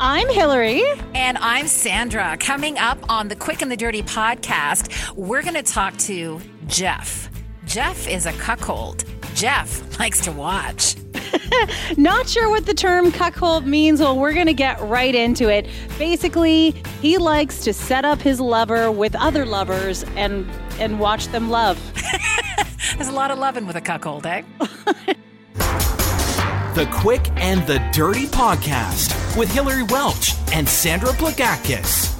I'm Hilary. And I'm Sandra. Coming up on the Quick and the Dirty podcast, we're going to talk to Jeff. Jeff is a cuckold. Jeff likes to watch. Not sure what the term cuckold means. Well, we're going to get right into it. Basically, he likes to set up his lover with other lovers and and watch them love. There's a lot of loving with a cuckold, eh? The Quick and the Dirty Podcast with Hilary Welch and Sandra Plagakis.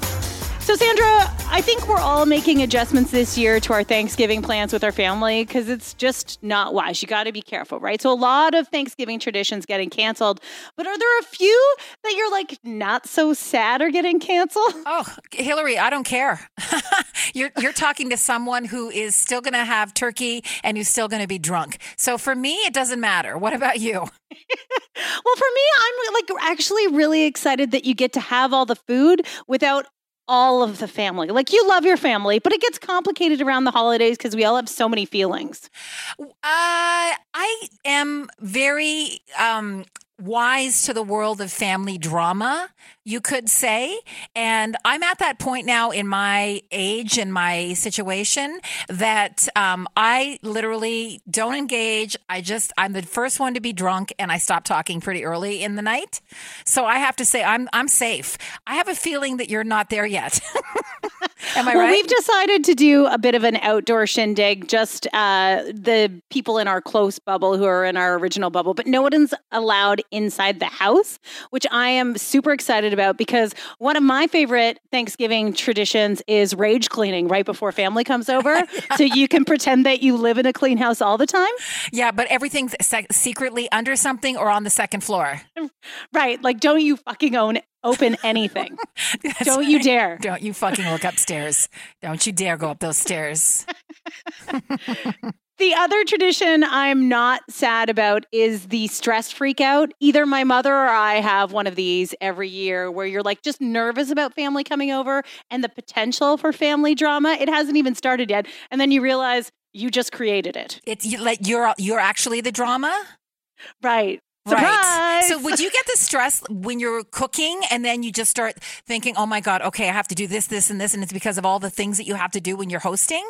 So, Sandra, I think we're all making adjustments this year to our Thanksgiving plans with our family because it's just not wise. You got to be careful, right? So, a lot of Thanksgiving traditions getting canceled, but are there a few that you're like not so sad are getting canceled? Oh, Hilary, I don't care. you're you're talking to someone who is still going to have turkey and who's still going to be drunk. So for me, it doesn't matter. What about you? well, for me, I'm like actually really excited that you get to have all the food without all of the family. Like you love your family, but it gets complicated around the holidays because we all have so many feelings. Uh, I am very um, wise to the world of family drama, you could say. And I'm at that point now in my age and my situation that um, I literally don't engage. I just, I'm the first one to be drunk and I stop talking pretty early in the night. So I have to say, I'm, I'm safe. I have a feeling that you're not there yet. Am I well, right? We've decided to do a bit of an outdoor shindig, just uh, the people in our close bubble who are in our original bubble, but no one's allowed inside the house, which I am super excited about because one of my favorite Thanksgiving traditions is rage cleaning right before family comes over. so you can pretend that you live in a clean house all the time. Yeah, but everything's se- secretly under something or on the second floor. Right. Like, don't you fucking own open anything. Don't right. you dare. Don't you fucking look upstairs. Don't you dare go up those stairs. The other tradition I'm not sad about is the stress freak out. Either my mother or I have one of these every year where you're like just nervous about family coming over and the potential for family drama. It hasn't even started yet. And then you realize you just created it. It's you, like you're you're actually the drama? Right. Surprise! Right. So would you get the stress when you're cooking and then you just start thinking, "Oh my god, okay, I have to do this, this and this," and it's because of all the things that you have to do when you're hosting?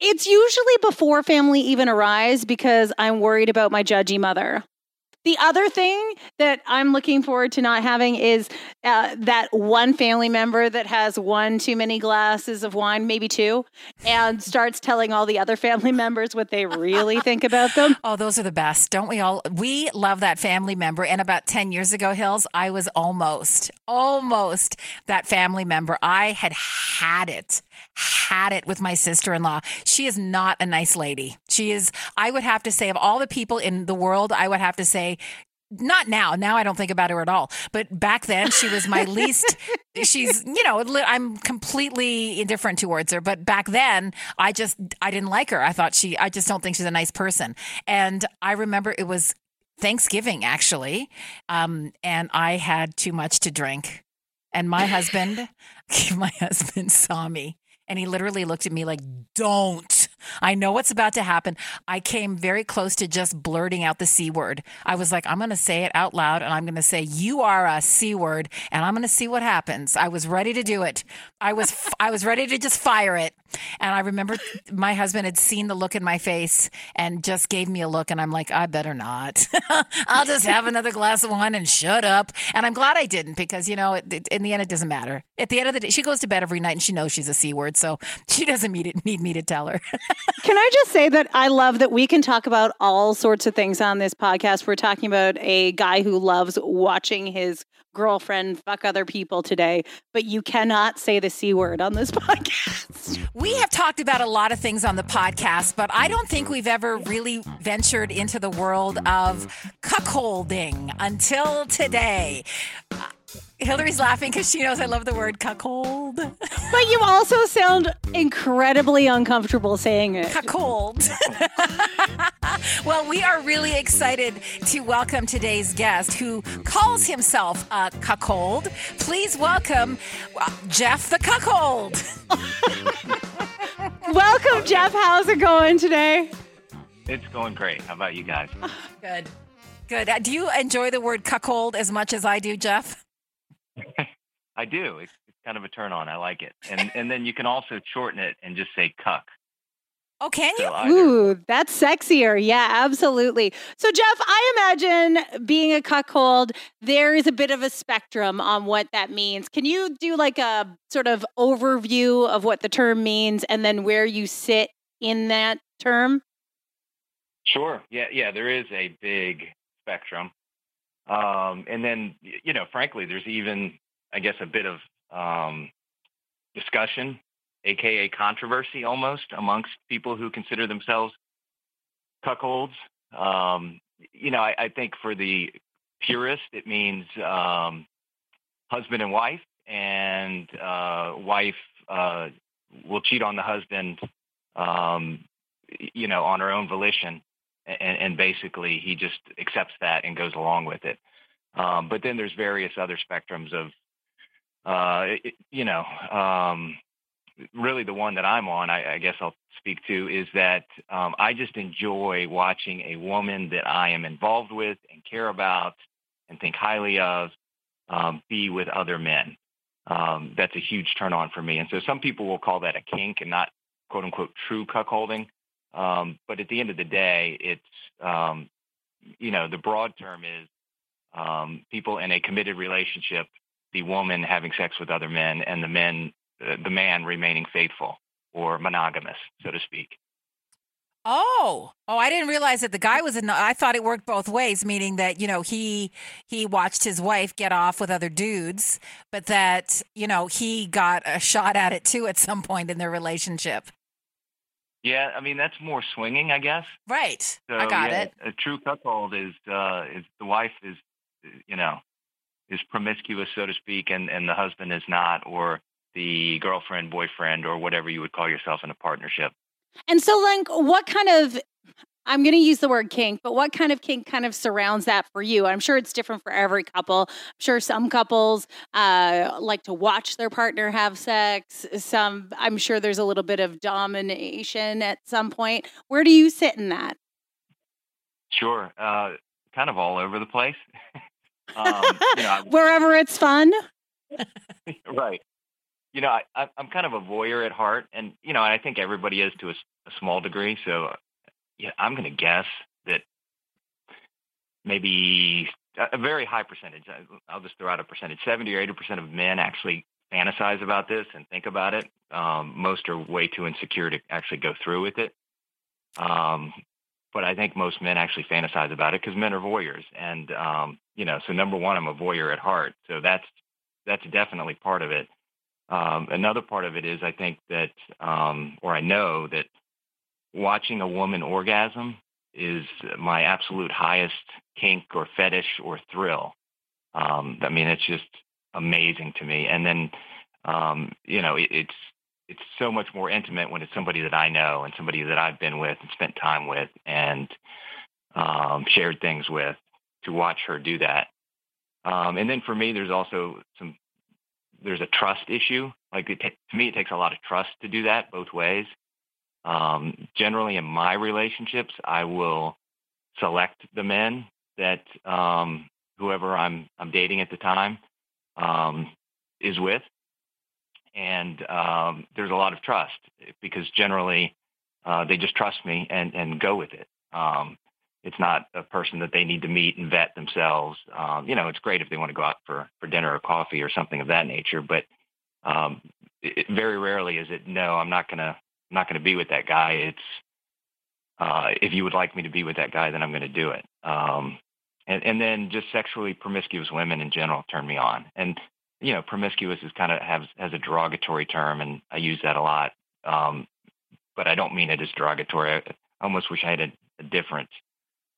It's usually before family even arrives because I'm worried about my judgy mother. The other thing that I'm looking forward to not having is uh, that one family member that has one too many glasses of wine, maybe two, and starts telling all the other family members what they really think about them. Oh, those are the best. Don't we all? We love that family member. And about 10 years ago, Hills, I was almost, almost that family member. I had had it had it with my sister in law. She is not a nice lady. She is, I would have to say, of all the people in the world, I would have to say, not now. Now I don't think about her at all. But back then, she was my least. She's, you know, I'm completely indifferent towards her. But back then, I just, I didn't like her. I thought she, I just don't think she's a nice person. And I remember it was Thanksgiving actually, um, and I had too much to drink. And my husband, my husband saw me and he literally looked at me like, don't. I know what's about to happen. I came very close to just blurting out the C word. I was like, I'm going to say it out loud and I'm going to say, you are a C word and I'm going to see what happens. I was ready to do it. I was, I was ready to just fire it. And I remember my husband had seen the look in my face and just gave me a look. And I'm like, I better not. I'll just have another glass of wine and shut up. And I'm glad I didn't because, you know, it, it, in the end, it doesn't matter. At the end of the day, she goes to bed every night and she knows she's a C word. So she doesn't need, it, need me to tell her. can I just say that I love that we can talk about all sorts of things on this podcast? We're talking about a guy who loves watching his girlfriend fuck other people today, but you cannot say the C word on this podcast. We have talked about a lot of things on the podcast, but I don't think we've ever really ventured into the world of cuckolding until today. Hilary's laughing because she knows I love the word cuckold. But you also sound incredibly uncomfortable saying it. Cuckold. well, we are really excited to welcome today's guest who calls himself a cuckold. Please welcome uh, Jeff the Cuckold. welcome, Jeff. How's it going today? It's going great. How about you guys? Good. Good. Uh, do you enjoy the word cuckold as much as I do, Jeff? I do. It's, it's kind of a turn on. I like it. And and then you can also shorten it and just say cuck. Oh, can you? So Ooh, that's sexier. Yeah, absolutely. So, Jeff, I imagine being a cuckold, there is a bit of a spectrum on what that means. Can you do like a sort of overview of what the term means and then where you sit in that term? Sure. Yeah, yeah, there is a big spectrum. Um, and then, you know, frankly, there's even, I guess, a bit of um, discussion, aka controversy almost, amongst people who consider themselves cuckolds. Um, you know, I, I think for the purist, it means um, husband and wife, and uh, wife uh, will cheat on the husband, um, you know, on her own volition and, and basically he just accepts that and goes along with it. Um, but then there's various other spectrums of, uh, it- you know, um, really the one that I'm on, I, I guess I'll speak to, is that um, I just enjoy watching a woman that I am involved with and care about and think highly of um, be with other men. Um, that's a huge turn on for me. And so some people will call that a kink and not quote unquote true cuckolding. Um, but at the end of the day, it's um, you know the broad term is um, people in a committed relationship, the woman having sex with other men, and the men, the man remaining faithful or monogamous, so to speak. Oh, oh! I didn't realize that the guy was in. I thought it worked both ways, meaning that you know he he watched his wife get off with other dudes, but that you know he got a shot at it too at some point in their relationship. Yeah, I mean that's more swinging, I guess. Right, So, I got yeah, it. A true cuckold is uh, is the wife is you know is promiscuous, so to speak, and and the husband is not, or the girlfriend, boyfriend, or whatever you would call yourself in a partnership. And so, like, what kind of, I'm going to use the word kink, but what kind of kink kind of surrounds that for you? I'm sure it's different for every couple. I'm sure some couples uh, like to watch their partner have sex. Some, I'm sure there's a little bit of domination at some point. Where do you sit in that? Sure, uh, kind of all over the place. um, you know, I- Wherever it's fun. right. You know, I, I'm kind of a voyeur at heart, and you know, I think everybody is to a small degree. So, uh, yeah, I'm going to guess that maybe a, a very high percentage. I'll just throw out a percentage: seventy or eighty percent of men actually fantasize about this and think about it. Um, most are way too insecure to actually go through with it. Um, but I think most men actually fantasize about it because men are voyeurs, and um, you know, so number one, I'm a voyeur at heart. So that's that's definitely part of it. Um, another part of it is I think that, um, or I know that watching a woman orgasm is my absolute highest kink or fetish or thrill. Um, I mean, it's just amazing to me. And then, um, you know, it, it's it's so much more intimate when it's somebody that I know and somebody that I've been with and spent time with and um, shared things with to watch her do that. Um, and then for me, there's also some there's a trust issue. Like it ta- to me, it takes a lot of trust to do that both ways. Um, generally, in my relationships, I will select the men that um, whoever I'm I'm dating at the time um, is with, and um, there's a lot of trust because generally uh, they just trust me and and go with it. It's not a person that they need to meet and vet themselves. Um, you know, it's great if they want to go out for, for dinner or coffee or something of that nature, but um, it, very rarely is it no, I'm not gonna not gonna be with that guy. It's uh, if you would like me to be with that guy, then I'm going to do it. Um, and, and then just sexually promiscuous women in general turn me on. And you know, promiscuous is kind of has has a derogatory term, and I use that a lot. Um, but I don't mean it as derogatory. I almost wish I had a, a different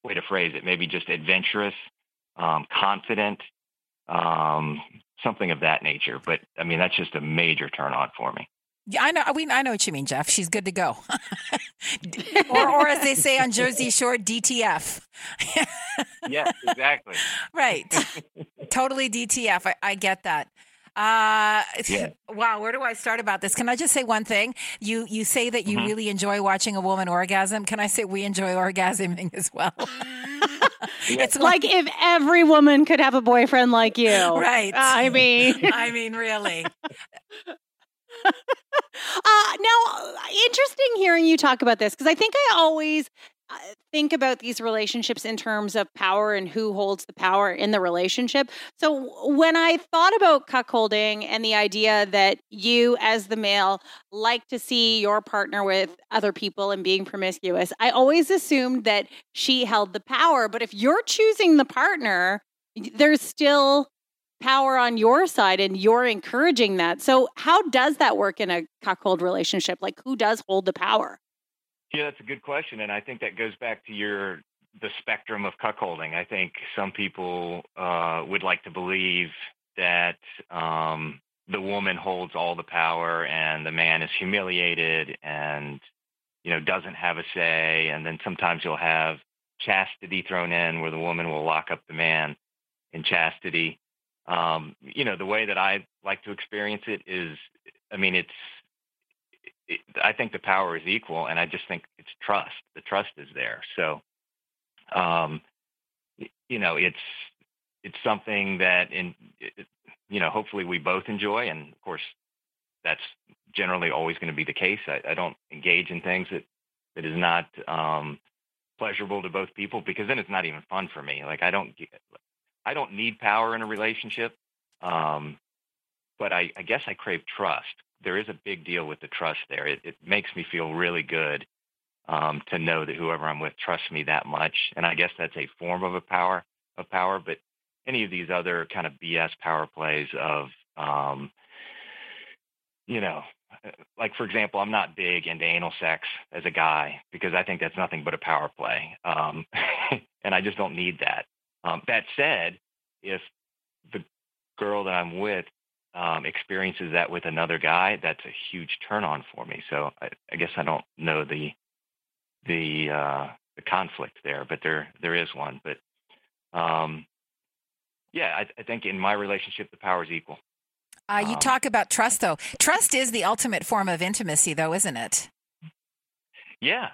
way to phrase it. Maybe just adventurous, um, confident, um, something of that nature. But I mean, that's just a major turn on for me. Yeah, I know. We, I know what you mean, Jeff. She's good to go, or, or as they say on Jersey Shore, DTF. Yeah, exactly. right. totally DTF. I, I get that. Uh, Yeah. wow, where do I start about this? Can I just say one thing? You you say that you Mhm. really enjoy watching a woman orgasm. Can I say we enjoy orgasming as well? it's like if every woman could have a boyfriend like you. Right. I mean, I mean, really. uh, now, interesting hearing you talk about this because I think I always think about these relationships in terms of power and who holds the power in the relationship. So when I thought about cuckolding and the idea that you, as the male, like to see your partner with other people and being promiscuous, I always assumed that she held the power. But if you're choosing the partner, there's still power on your side and you're encouraging that. So how does that work in a cuckold relationship? Like who does hold the power? Yeah, that's a good question, and I think that goes back to your the spectrum of cuckolding. I think some people uh, would like to believe that um, the woman holds all the power and the man is humiliated and you know doesn't have a say, and then sometimes you'll have chastity thrown in where the woman will lock up the man in chastity. Um, you know, the way that I like to experience it is, I mean, it's I think the power is equal, and I just think it's trust. The trust is there. So, um, you know, it's it's something that, in it, you know, hopefully we both enjoy, and of course, that's generally always going to be the case. I, I don't engage in things that that is not um, pleasurable to both people because then it's not even fun for me. Like I don't get- I don't need power in a relationship. Um, but I, I guess I crave trust. There is a big deal with the trust there. It, it makes me feel really good um, to know that whoever I'm with trusts me that much, and I guess that's a form of a power of power. But any of these other kind of BS power plays of, um, you know, uh, like for example, I'm not big into anal sex as a guy because I think that's nothing but a power play, um, and I just don't need that. Um, that said, if the girl that I'm with um, experiences that with another guy, that's a huge turn on for me. So I, I guess I don't know the the uh, the conflict there, but there there is one. But um, yeah, I, I think in my relationship the power is equal. Uh, you Um, talk about trust, though. Trust is the ultimate form of intimacy, though, isn't it? Yeah,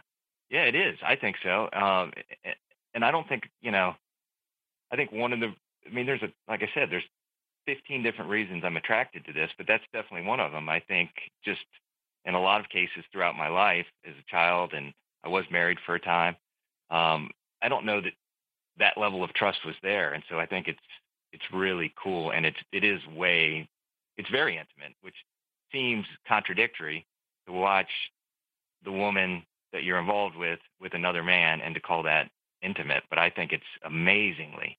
yeah, it is. I think so. Um, and I don't think you know. I think one of the. I mean, there's a like I said, there's 15 different reasons I'm attracted to this, but that's definitely one of them. I think just in a lot of cases throughout my life as a child, and I was married for a time. Um, I don't know that that level of trust was there, and so I think it's it's really cool, and it's it is way it's very intimate, which seems contradictory to watch the woman that you're involved with with another man and to call that intimate. But I think it's amazingly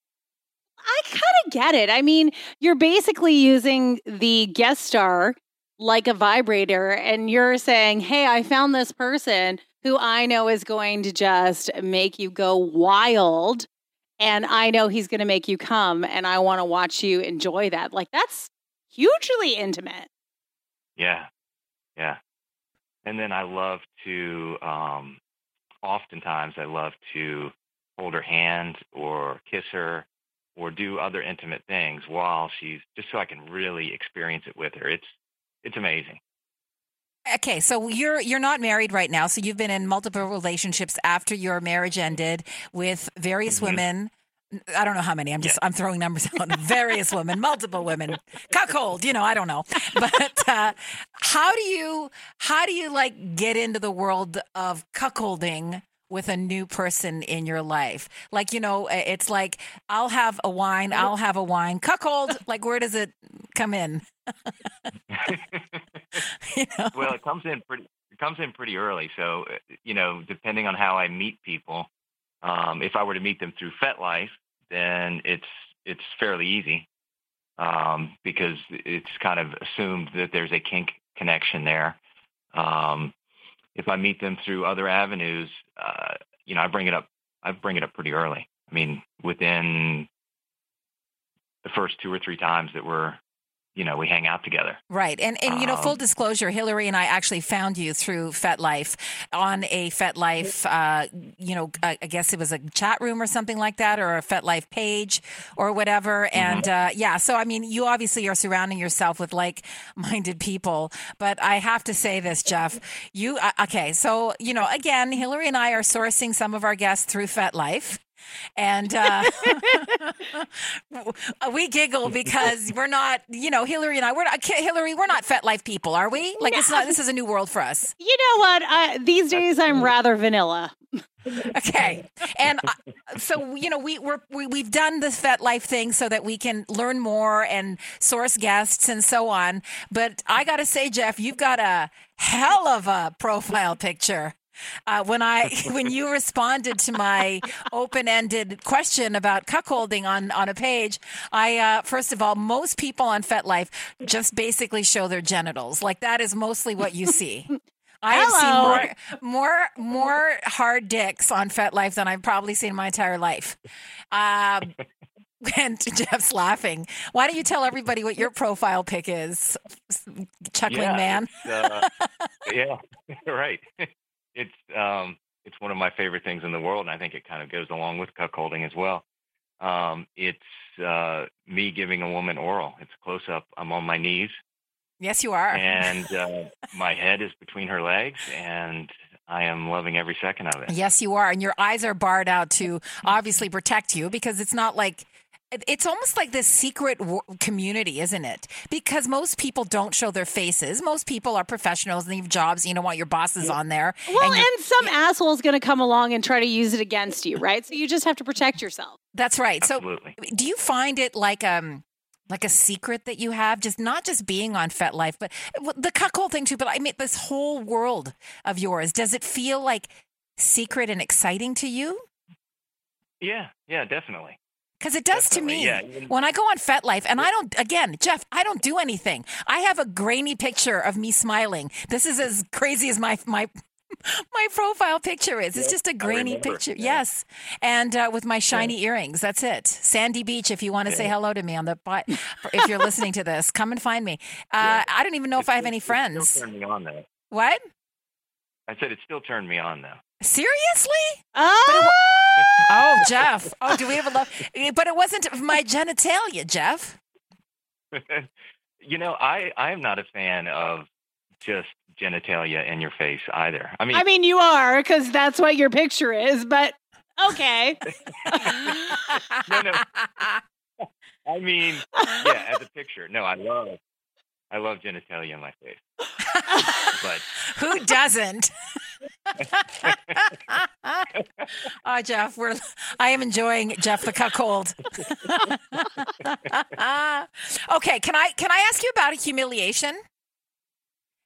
I kind get it. I mean, you're basically using the guest star like a vibrator, and you're saying, Hey, I found this person who I know is going to just make you go wild. And I know he's going to make you come, and I want to watch you enjoy that. Like, that's hugely intimate. Yeah, yeah. And then I love to, um, oftentimes I love to hold her hand or kiss her or do other intimate things while she's just so I can really experience it with her. It's it's amazing. Okay, so you're you're not married right now, so you've been in multiple relationships after your marriage ended with various Mhm. women. I don't know how many. I'm just I'm throwing numbers out. various women, multiple women, cuckold. You know, I don't know. But uh, how do you how do you like get into the world of cuckolding with a new person in your life? Like you know, it's like I'll have a wine, I'll have a wine. Cuckold. Like where does it come in? you know? well, it comes in pretty it comes in pretty early. So uh, you know, depending on how I meet people, um, if I were to meet them through FetLife, then it's it's fairly easy um, because it's kind of assumed that there's a kink connection there. Um, if I meet them through other avenues, uh, you know, I bring it up. I bring it up pretty early. I mean, within the first two or three times that we're, you know, we hang out together. Right. And and you know, full Um, disclosure, Hilary and I actually found you through FetLife on a FetLife uh, you know, I, guess it was a chat room or something like that or a FetLife page or whatever. And uh, yeah, so I mean, you obviously are surrounding yourself with like-minded people, but I have to say this, Jeff. You uh, okay, so, you know, again, Hilary and I are sourcing some of our guests through FetLife. And uh, we giggle because we're not, you know, Hilary and I, we're not, Hilary, we're not FetLife people, are we? Like, it's not, this is a new world for us. You know what? I, these days, I'm rather vanilla. Okay. And uh, so, you know, we, we're, we, we've done the this FetLife thing so that we can learn more and source guests and so on. But I got to say, Jeff, you've got a hell of a profile picture. Uh, when I when you responded to my open ended question about cuckolding on on a page, I uh, first of all, most people on FetLife just basically show their genitals. Like that is mostly what you see. I have seen more more more hard dicks on FetLife than I've probably seen in my entire life. Um, and Jeff's laughing. Why don't you tell everybody what your profile pic is, chuckling yeah, man? uh, yeah, right. It's um, it's one of my favorite things in the world, and I think it kind of goes along with cuckolding as well. Um, it's uh, me giving a woman oral. It's close up. I'm on my knees, Yes, you are. and uh, my head is between her legs, and I am loving every second of it. Yes, you are. And your eyes are barred out to obviously protect you because it's not like. It- It's almost like this secret community, isn't it? Because most people don't show their faces. Most people are professionals and they have jobs. You don't want your bosses on there. Well, And and, you- some asshole's going to come along and try to use it against you, right? So you just have to protect yourself. That's right. So, do you find it like um like a secret that you have, just not just being on FetLife, but the cuckold thing too? But I mean, this whole world of yours. Does it feel like secret and exciting to you? Yeah, yeah, definitely. Because it does to me. yeah, When I go on FetLife, and I don't, again, Jeff, I don't do anything. I have a grainy picture of me smiling. This is as crazy as my my my profile picture is. It's just a grainy picture. yeah. Yes, and uh, with my shiny earrings. That's it. Sandy Beach. If you want to say hello to me on the, if you're listening to this, come and find me. Uh, Yeah. I don't even know if I have any It still friends. turned me on though. What? I said it still turned me on though. Seriously? Oh, Oh, Jeff. Oh, do we have a love? But it wasn't my genitalia, Jeff. you know, I I am not a fan of just genitalia in your face either. I mean, I mean, you are because that's what your picture is, but okay. No, no. I mean, yeah, as a picture. No, I love I love genitalia in my face. But Who doesn't? oh, Jeff, we're I am enjoying Jeff the cuckold. okay, can I can I ask you about a humiliation?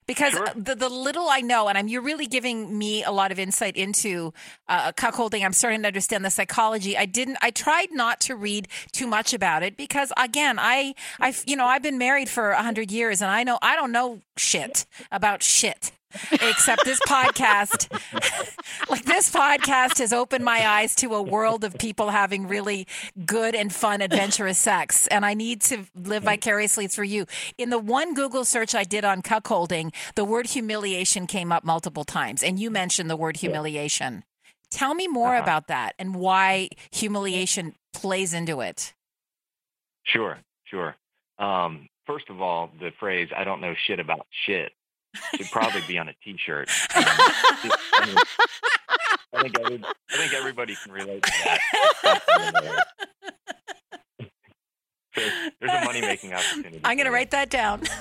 Because Sure. the the little I know, and I'm you're really giving me a lot of insight into uh, cuckolding. I'm starting to understand the psychology. I didn't. I tried not to read too much about it because, again, I I you know I've been married for a hundred years, and I know I don't know shit about shit except this podcast. like this podcast has opened my eyes to a world of people having really good and fun, adventurous sex. And I need to live vicariously through you. In the one Google search I did on cuckolding, the word humiliation came up multiple times, and you mentioned the word humiliation. Tell me more Uh-huh. about that and why humiliation plays into it. sure, sure. Um, first of all, the phrase "I don't know shit about shit" should probably be on a T-shirt. Um, I, mean, I think every, I think everybody can relate to that. So there's a money making opportunity. I'm going to write that down.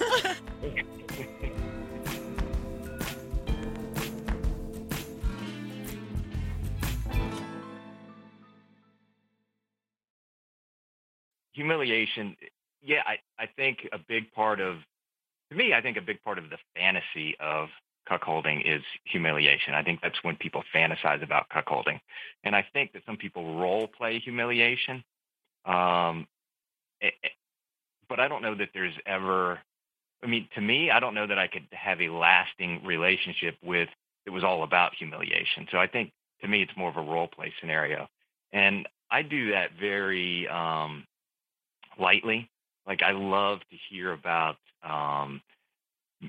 humiliation yeah I, I think a big part of to me i think a big part of the fantasy of cuckolding is humiliation. I think that's when people fantasize about cuckolding. And i think that some people role play humiliation um, eh, but i don't know that there's ever i mean to me i don't know that i could have a lasting relationship with it was all about humiliation. So i think to me it's more of a role play scenario. And i do that very um, lightly. Like I love to hear about um,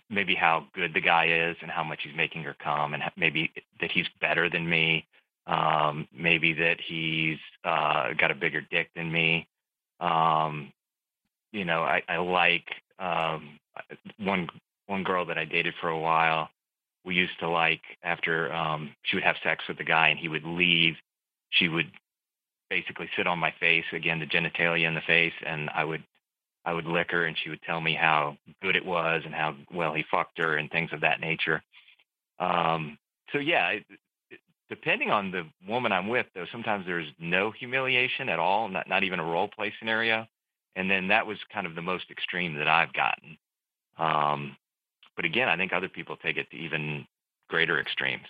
maybe how good the guy is and how much he's making her come, and maybe that he's better than me. Um, maybe that he's uh, got a bigger dick than me. Um, you know, I, I like um, one one girl that I dated for a while. We used to like after um, she would have sex with the guy and he would leave. She would basically sit on my face again, the genitalia in the face, and I would I would lick her and she would tell me how good it was and how well he fucked her and things of that nature. Um, so yeah, it, depending on the woman I'm with, though, sometimes there's no humiliation at all, not not even a role play scenario, and then that was kind of the most extreme that I've gotten. Um, but again, I think other people take it to even greater extremes.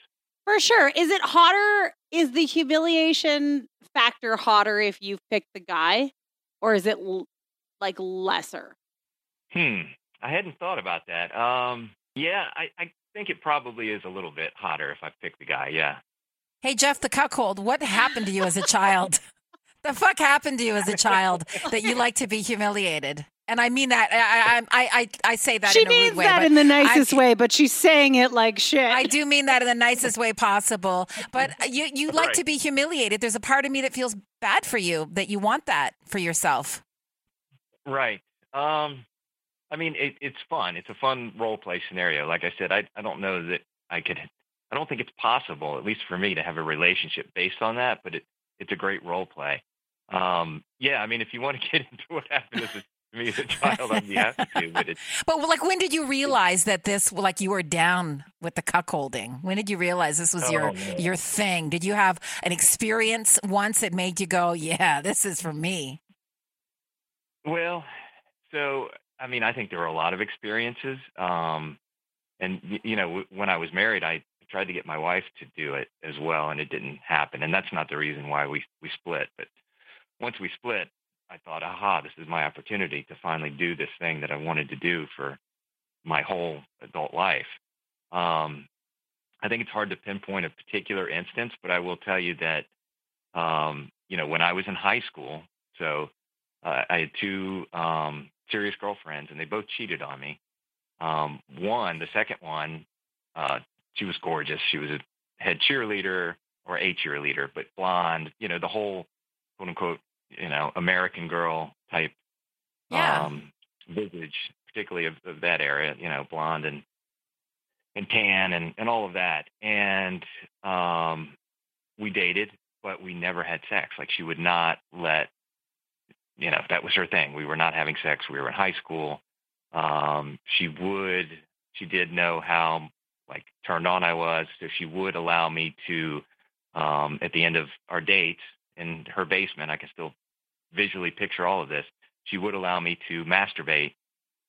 For sure. Is it hotter? Is the humiliation factor hotter if you pick the guy, or is it like lesser? Hmm. I hadn't thought about that. Um, yeah, I, I think it probably is a little bit hotter if I pick the guy. Yeah. Hey, Jeff the cuckold, what happened to you as a child? the fuck happened to you as a child that you like to be humiliated? And I mean that I I I, I say that she in a means rude way, that in the nicest I, way, but she's saying it like shit. I do mean that in the nicest way possible. But you you like Right. to be humiliated. There's a part of me that feels bad for you that you want that for yourself. Right. Um, I mean, it, it's fun. It's a fun role play scenario. Like I said, I I don't know that I could. I don't think it's possible, at least for me, to have a relationship based on that. But it it's a great role play. Um, yeah. I mean, if you want to get into what happened as a, to me as a child, I'd be happy to. But it's But like, when did you realize that this, like, you were down with the cuckolding? When did you realize this was your Oh, man. your thing? Did you have an experience once that made you go, "Yeah, this is for me"? Well, so I mean, I think there were a lot of experiences. Um, and you know, when I was married, I tried to get my wife to do it as well, and it didn't happen. And that's not the reason why we we split. But once we split, I thought, aha, this is my opportunity to finally do this thing that I wanted to do for my whole adult life. Um, I think it's hard to pinpoint a particular instance, but I will tell you that, um, you know, when I was in high school, so uh, I had two um, serious girlfriends, and they both cheated on me. Um, one, the second one, uh, she was gorgeous. She was a head cheerleader or a cheerleader, but blonde. You know, the whole quote unquote, you know, American girl type Yeah. um, visage, particularly of, of that area. You know, blonde and and tan and and all of that. And um, we dated, but we never had sex. Like she would not let you know, that was her thing. We were not having sex. We were in high school. Um, she would, she did know how like turned on I was, so she would allow me to, um, at the end of our dates in her basement, I can still visually picture all of this. She would allow me to masturbate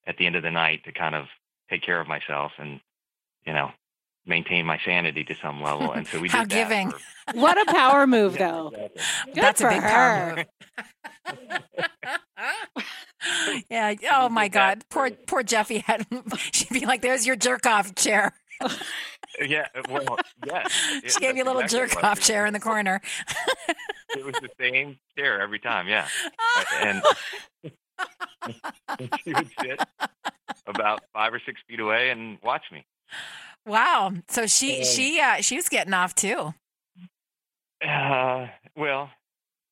at the end of the night to kind of take care of myself and, you know, maintain my sanity to some level. And so we How did that giving. for- what a power move, Yeah, though. exactly. Good That's for a big her. power move. yeah. Oh my God. Poor poor Jeffy had. She'd be like, "There's your jerk off chair." Yeah, uh, well, yes. She gave you a little jerk off chair in the corner. It was the same chair every time, yeah. And she would sit about five or six feet away and watch me. Wow. So she Um, she uh, she was getting off too. Uh, well,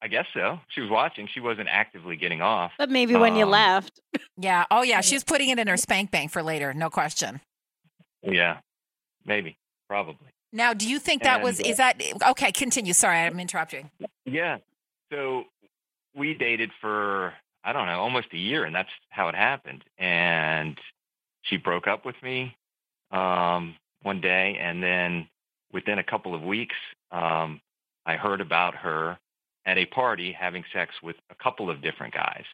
I guess so. She was watching. She wasn't actively getting off. But maybe when you Um, left. Yeah. Oh yeah. She was putting it in her spank bank for later. No question. Yeah, maybe, probably. Now, do you think that was And, uh, is that okay? Continue. Sorry, I'm interrupting. Yeah. So we dated for I don't know, almost a year, and that's how it happened. And she broke up with me um, one day, and then within a couple of weeks, um, I heard about her at a party having sex with a couple of different guys.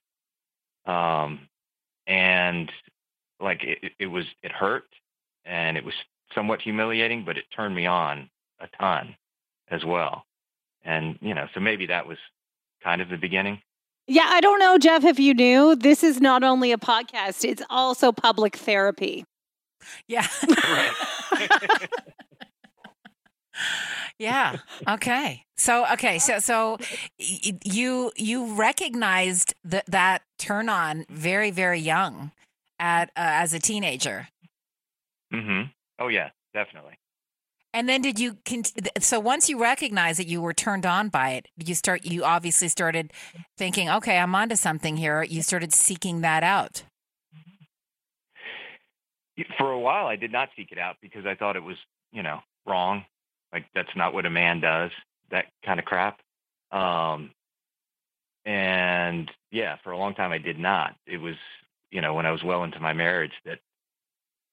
Um, and like it, it was, it hurt, and it was somewhat humiliating, but it turned me on a ton as well. And you know, so maybe that was kind of the beginning. Yeah, I don't know, Jeff, if you knew, this is not only a podcast, it's also public therapy. Yeah. Yeah. Okay. So okay. So so you you recognized that that turn on very very young at uh, as a teenager. Mm hmm Oh yeah, definitely. And then did you so once you recognized that you were turned on by it, you start you obviously started thinking, okay, I'm onto something here. You started seeking that out. For a while I did not seek it out because I thought it was, you know, wrong. Like that's not what a man does, that kind of crap. Um and yeah, for a long time I did not. It was, you know, when I was well into my marriage that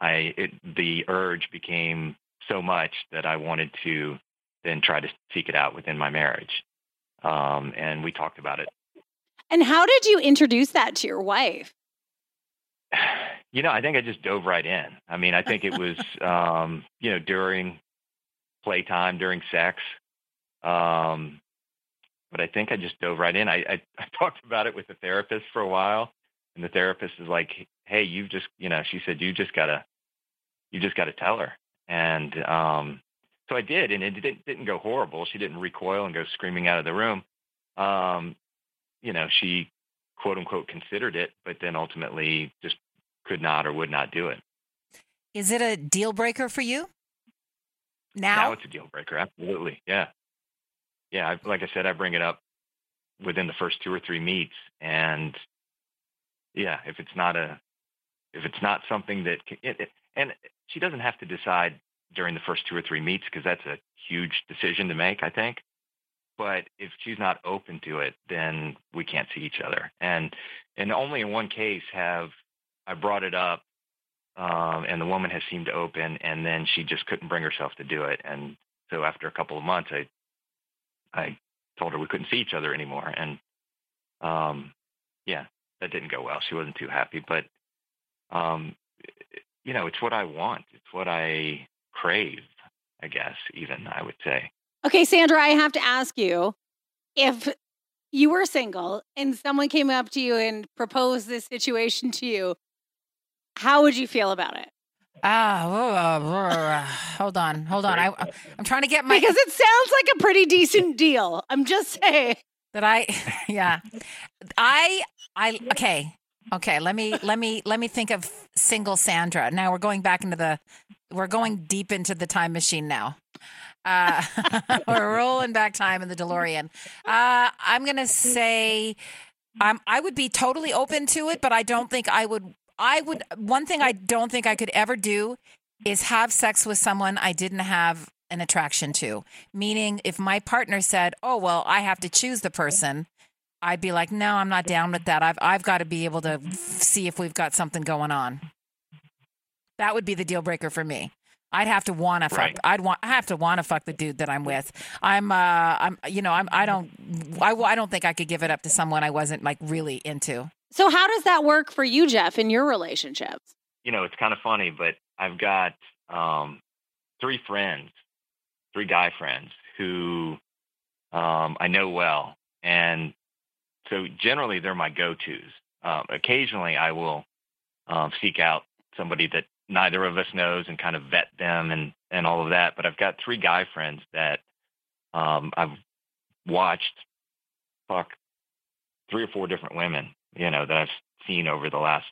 I it, the urge became so much that I wanted to then try to seek it out within my marriage. Um, and we talked about it. And how did you introduce that to your wife? You know, I think I just dove right in. I mean, I think it was, um, you know, during playtime, during sex. Um, but I think I just dove right in. I, I, I talked about it with the therapist for a while, and the therapist is like, "Hey, you've just, you know," she said, "You just gotta, you just gotta tell her." And um, so I did, and it didn't, didn't go horrible. She didn't recoil and go screaming out of the room. Um, you know, she quote unquote considered it, but then ultimately just could not or would not do it. Is it a deal breaker for you? Now, now it's a deal breaker. Absolutely, yeah, yeah. I, like I said, I bring it up within the first two or three meets, and yeah, if it's not a, if it's not something that, it, it, and she doesn't have to decide during the first two or three meets because that's a huge decision to make, I think. But if she's not open to it, then we can't see each other. And and only in one case have I brought it up, um, and the woman has seemed to open, and then she just couldn't bring herself to do it. And so after a couple of months, I I told her we couldn't see each other anymore, and um, yeah, that didn't go well. She wasn't too happy, but um, you know, it's what I want. It's what I crave, I guess, even I would say. Okay, Sandra, I have to ask you if you were single and someone came up to you and proposed this situation to you, how would you feel about it? Ah, hold on, hold on. I, I'm trying to get my because it sounds like a pretty decent deal. I'm just saying that I, yeah, I, I okay. Okay, let me let me let me think of single Sandra. Now we're going back into the we're going deep into the time machine now. Uh, we're rolling back time in the DeLorean. Uh, I'm gonna say um, I would be totally open to it, but I don't think I would. I would. One thing I don't think I could ever do is have sex with someone I didn't have an attraction to. Meaning, if my partner said, "Oh well, I have to choose the person," I'd be like, no, I'm not down with that. I've I've got to be able to see if we've got something going on. That would be the deal breaker for me. I'd have to want to fuck. Right. I'd want. I have to want to fuck the dude that I'm with. I'm. Uh. I'm. You know. I'm. I don't. I. I don't think I could give it up to someone I wasn't like really into. So how does that work for you, Jeff, in your relationships? You know, it's kind of funny, but I've got um, three friends, three guy friends who um, I know well, and so generally they're my go-tos. Um, occasionally I will um, seek out somebody that neither of us knows and kind of vet them and, and all of that. But I've got three guy friends that um, I've watched fuck three or four different women, you know, that I've seen over the last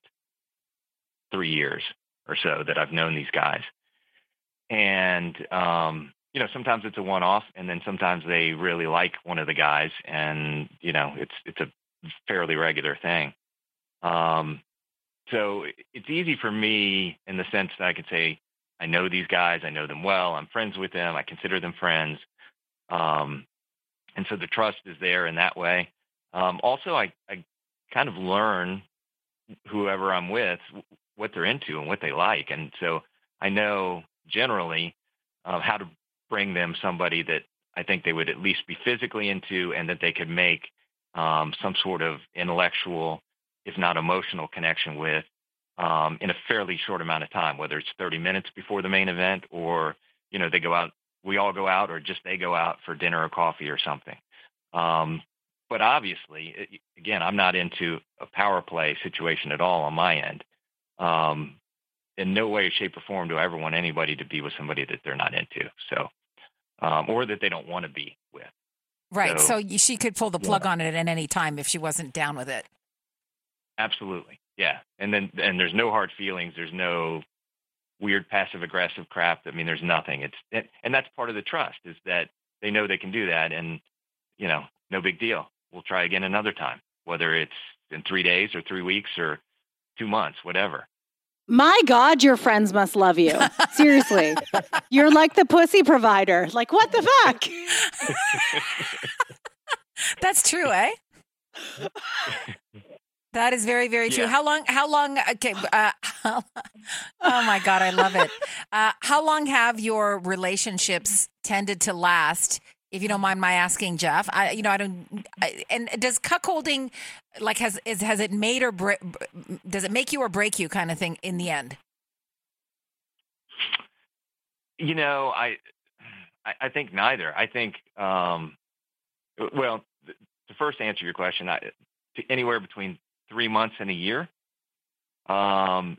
three years or so that I've known these guys. And um, you know, sometimes it's a one-off, and then sometimes they really like one of the guys, and you know, it's it's a fairly regular thing. Um, so it's easy for me in the sense that I could say I know these guys, I know them well, I'm friends with them, I consider them friends, um, and so the trust is there in that way. Um, also, I, I kind of learn whoever I'm with what they're into and what they like, and so I know generally uh, how to bring them somebody that I think they would at least be physically into and that they could make um, some sort of intellectual, if not emotional connection with um, in a fairly short amount of time, whether it's 30 minutes before the main event or, you know, they go out, we all go out or just they go out for dinner or coffee or something. Um, but obviously, again, I'm not into a power play situation at all on my end. Um, in no way, shape, or form do I ever want anybody to be with somebody that they're not into. So um, or that they don't want to be with. Right. So, So- she could pull the plug on it at any time if she wasn't down with it. Absolutely, yeah. And then and there's no hard feelings. There's no weird passive aggressive crap. I mean, there's nothing. It's and, and that's part of the trust is that they know they can do that, and you know, no big deal. We'll try again another time, whether it's in three days or three weeks or two months, whatever. My God, your friends must love you. Seriously. You're like the pussy provider. Like, what the fuck? That's true, eh? That is very, very true. Yeah. How long? How long? Okay. Uh, oh my God, I love it. Uh, how long have your relationships tended to last? If you don't mind my asking, Jeff, I, you know, I don't. I, and does cuckolding, like, has is, has it made or bre- does it make you or break you, kind of thing, in the end? You know, I, I, think neither. I think, um, well, to first answer your question, I, anywhere between three months and a year. Um,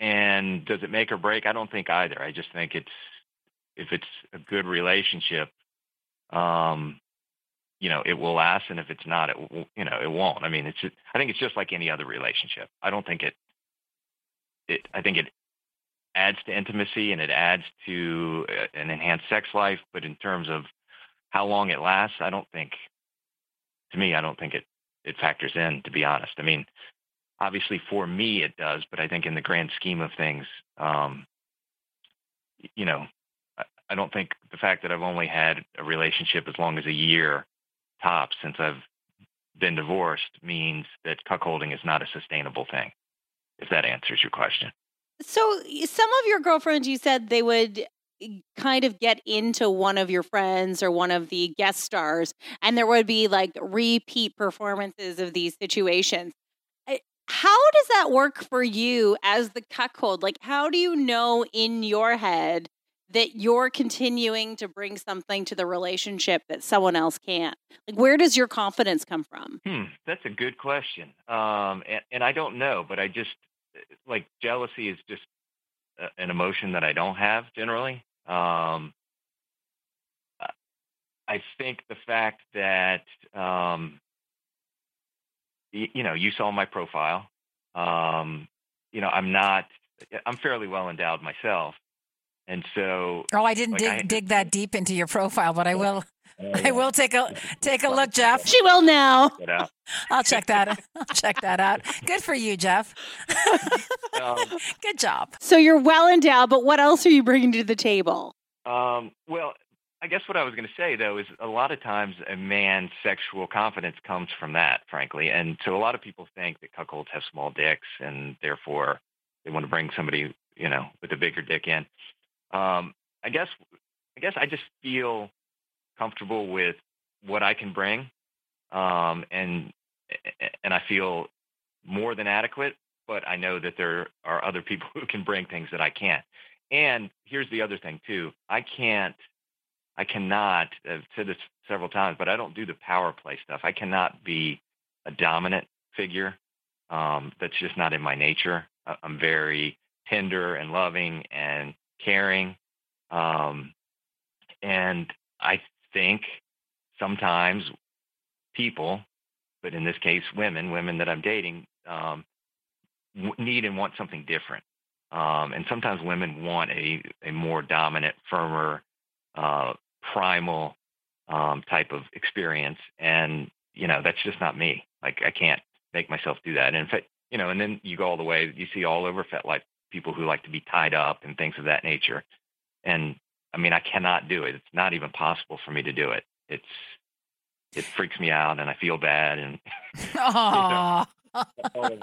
and does it make or break? I don't think either. I just think it's if it's a good relationship, um, you know, it will last, and if it's not, it will, you know, it won't. I mean, it's just, I think it's just like any other relationship. I don't think it. It I think it adds to intimacy and it adds to uh, an enhanced sex life, but in terms of how long it lasts, I don't think. To me, I don't think it it factors in. To be honest, I mean, obviously for me it does, but I think in the grand scheme of things, um, you know, I, don't think the fact that I've only had a relationship as long as a year tops since I've been divorced means that cuckolding is not a sustainable thing. If that answers your question. So, some of your girlfriends, you said they would eh, kind of get into one of your friends or one of the guest stars, and there would be like repeat performances of these situations. Eh, how does that work for you as the cuckold? Like, how do you know in your head that you're continuing to bring something to the relationship that someone else can't? Like, where does your confidence come from? Hmm, that's a good question. Um, and, and I don't know, but I just like jealousy is just a, an emotion that I don't have generally. Um, I- think the fact that um, you know you saw my profile. Um, you know, I'm not. I'm fairly well endowed myself, and so Oh, I didn't Like, dig I- dig that deep into your profile, but I will. I will take a take a look, Jeff. She will now. I'll check that. I'll check that out. Good for you, Jeff. um, Good job. So you're well endowed, but what else are you bringing to the table? Um, well, I guess what I was going to say though is a lot of times a man's sexual confidence comes from that, frankly, and so a lot of people think that cuckolds have small dicks and therefore they want to bring somebody, you know, with a bigger dick in. Um, I guess, I guess I just feel comfortable with what I can bring, um, and and I feel more than adequate. But I know that there are other people who can bring things that I can't. And here's the other thing too. I can't, I cannot, I've said this several times, but I don't do the power play stuff. I cannot be a dominant figure. Um, that's just not in my nature. I'm very tender and loving and caring. Um, and I think sometimes people, but in this case, women, women that I'm dating, um, need and want something different. Um, and sometimes women want a, a more dominant, firmer, uh, primal um, type of experience. And, you know, that's just not me. Like, I can't make myself do that. And in fact, you know, and then you go all the way, you see all over FetLife people who like to be tied up and things of that nature. And I mean, I cannot do it. It's not even possible for me to do it. It's, it freaks me out and I feel bad. And Oh. all of.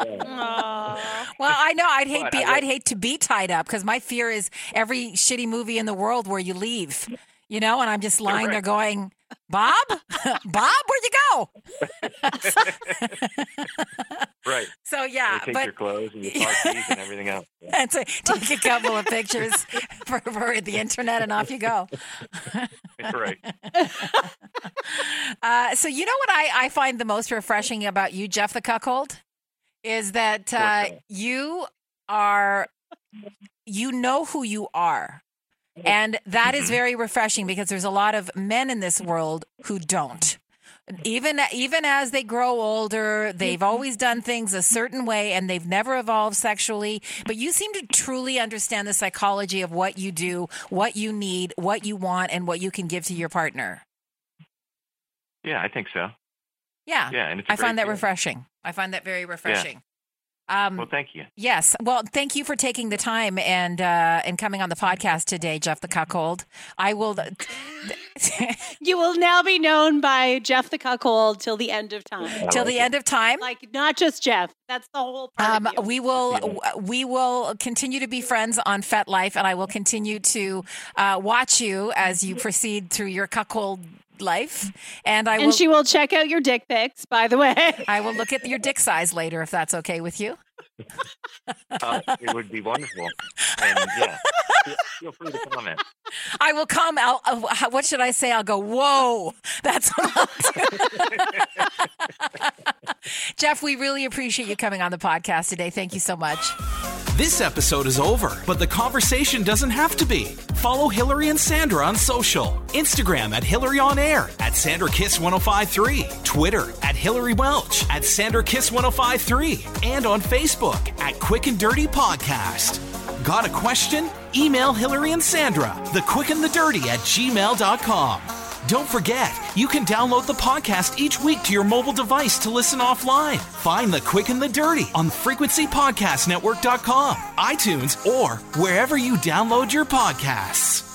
Well, I know I'd hate be I I'd hate to be tied up because my fear is every shitty movie in the world where you leave, you know, and I'm just lying there going, Bob, Bob, where'd you go? right. so They yeah, take but your clothes and your car keys and everything else. Yeah. and to take a couple of pictures for, for the internet and off you go. right. Uh, so you know what I, I find the most refreshing about you, Jeff the cuckold, is that uh, you are you know who you are. And that is very refreshing because there's a lot of men in this world who don't. Even even as they grow older, they've mm-hmm. always done things a certain way and they've never evolved sexually. But you seem to truly understand the psychology of what you do, what you need, what you want, and what you can give to your partner. Yeah, I think so. Yeah. Yeah, and it's a I find that feeling. refreshing. I find that very refreshing. Um, Well, thank you. Yes. Well, thank you for taking the time and uh, and coming on the podcast today, Jeff the Cuckold. I will. You will now be known by Jeff the Cuckold till the end of time. till the end of time. Like not just Jeff. That's the whole part Um, of you. we will we will continue to be friends on FetLife, and I will continue to uh, watch you as you proceed through your cuckold life. And I will and she will check out your dick pics, by the way. I will look at your dick size later if that's okay with you. Uh, it would be wonderful. And yeah, feel, feel free to comment. I will come. I'll, uh, what should I say? I'll go. Whoa, that's a lot. Jeff. We really appreciate you coming on the podcast today. Thank you so much. This episode is over, but the conversation doesn't have to be. Follow Hilary and Sandra on social Instagram at Hilary on Air, at Sandra Kiss 1053, Twitter at Hilary Welch, at Sandra Kiss 1053, and on Facebook at Quick and Dirty Podcast. Got a question? Email Hilary and Sandra, the quick and the dirty at gmail.com. Don't forget, you can download the podcast each week to your mobile device to listen offline. Find the quick and the dirty on frequencypodcastnetwork.com, iTunes, or wherever you download your podcasts.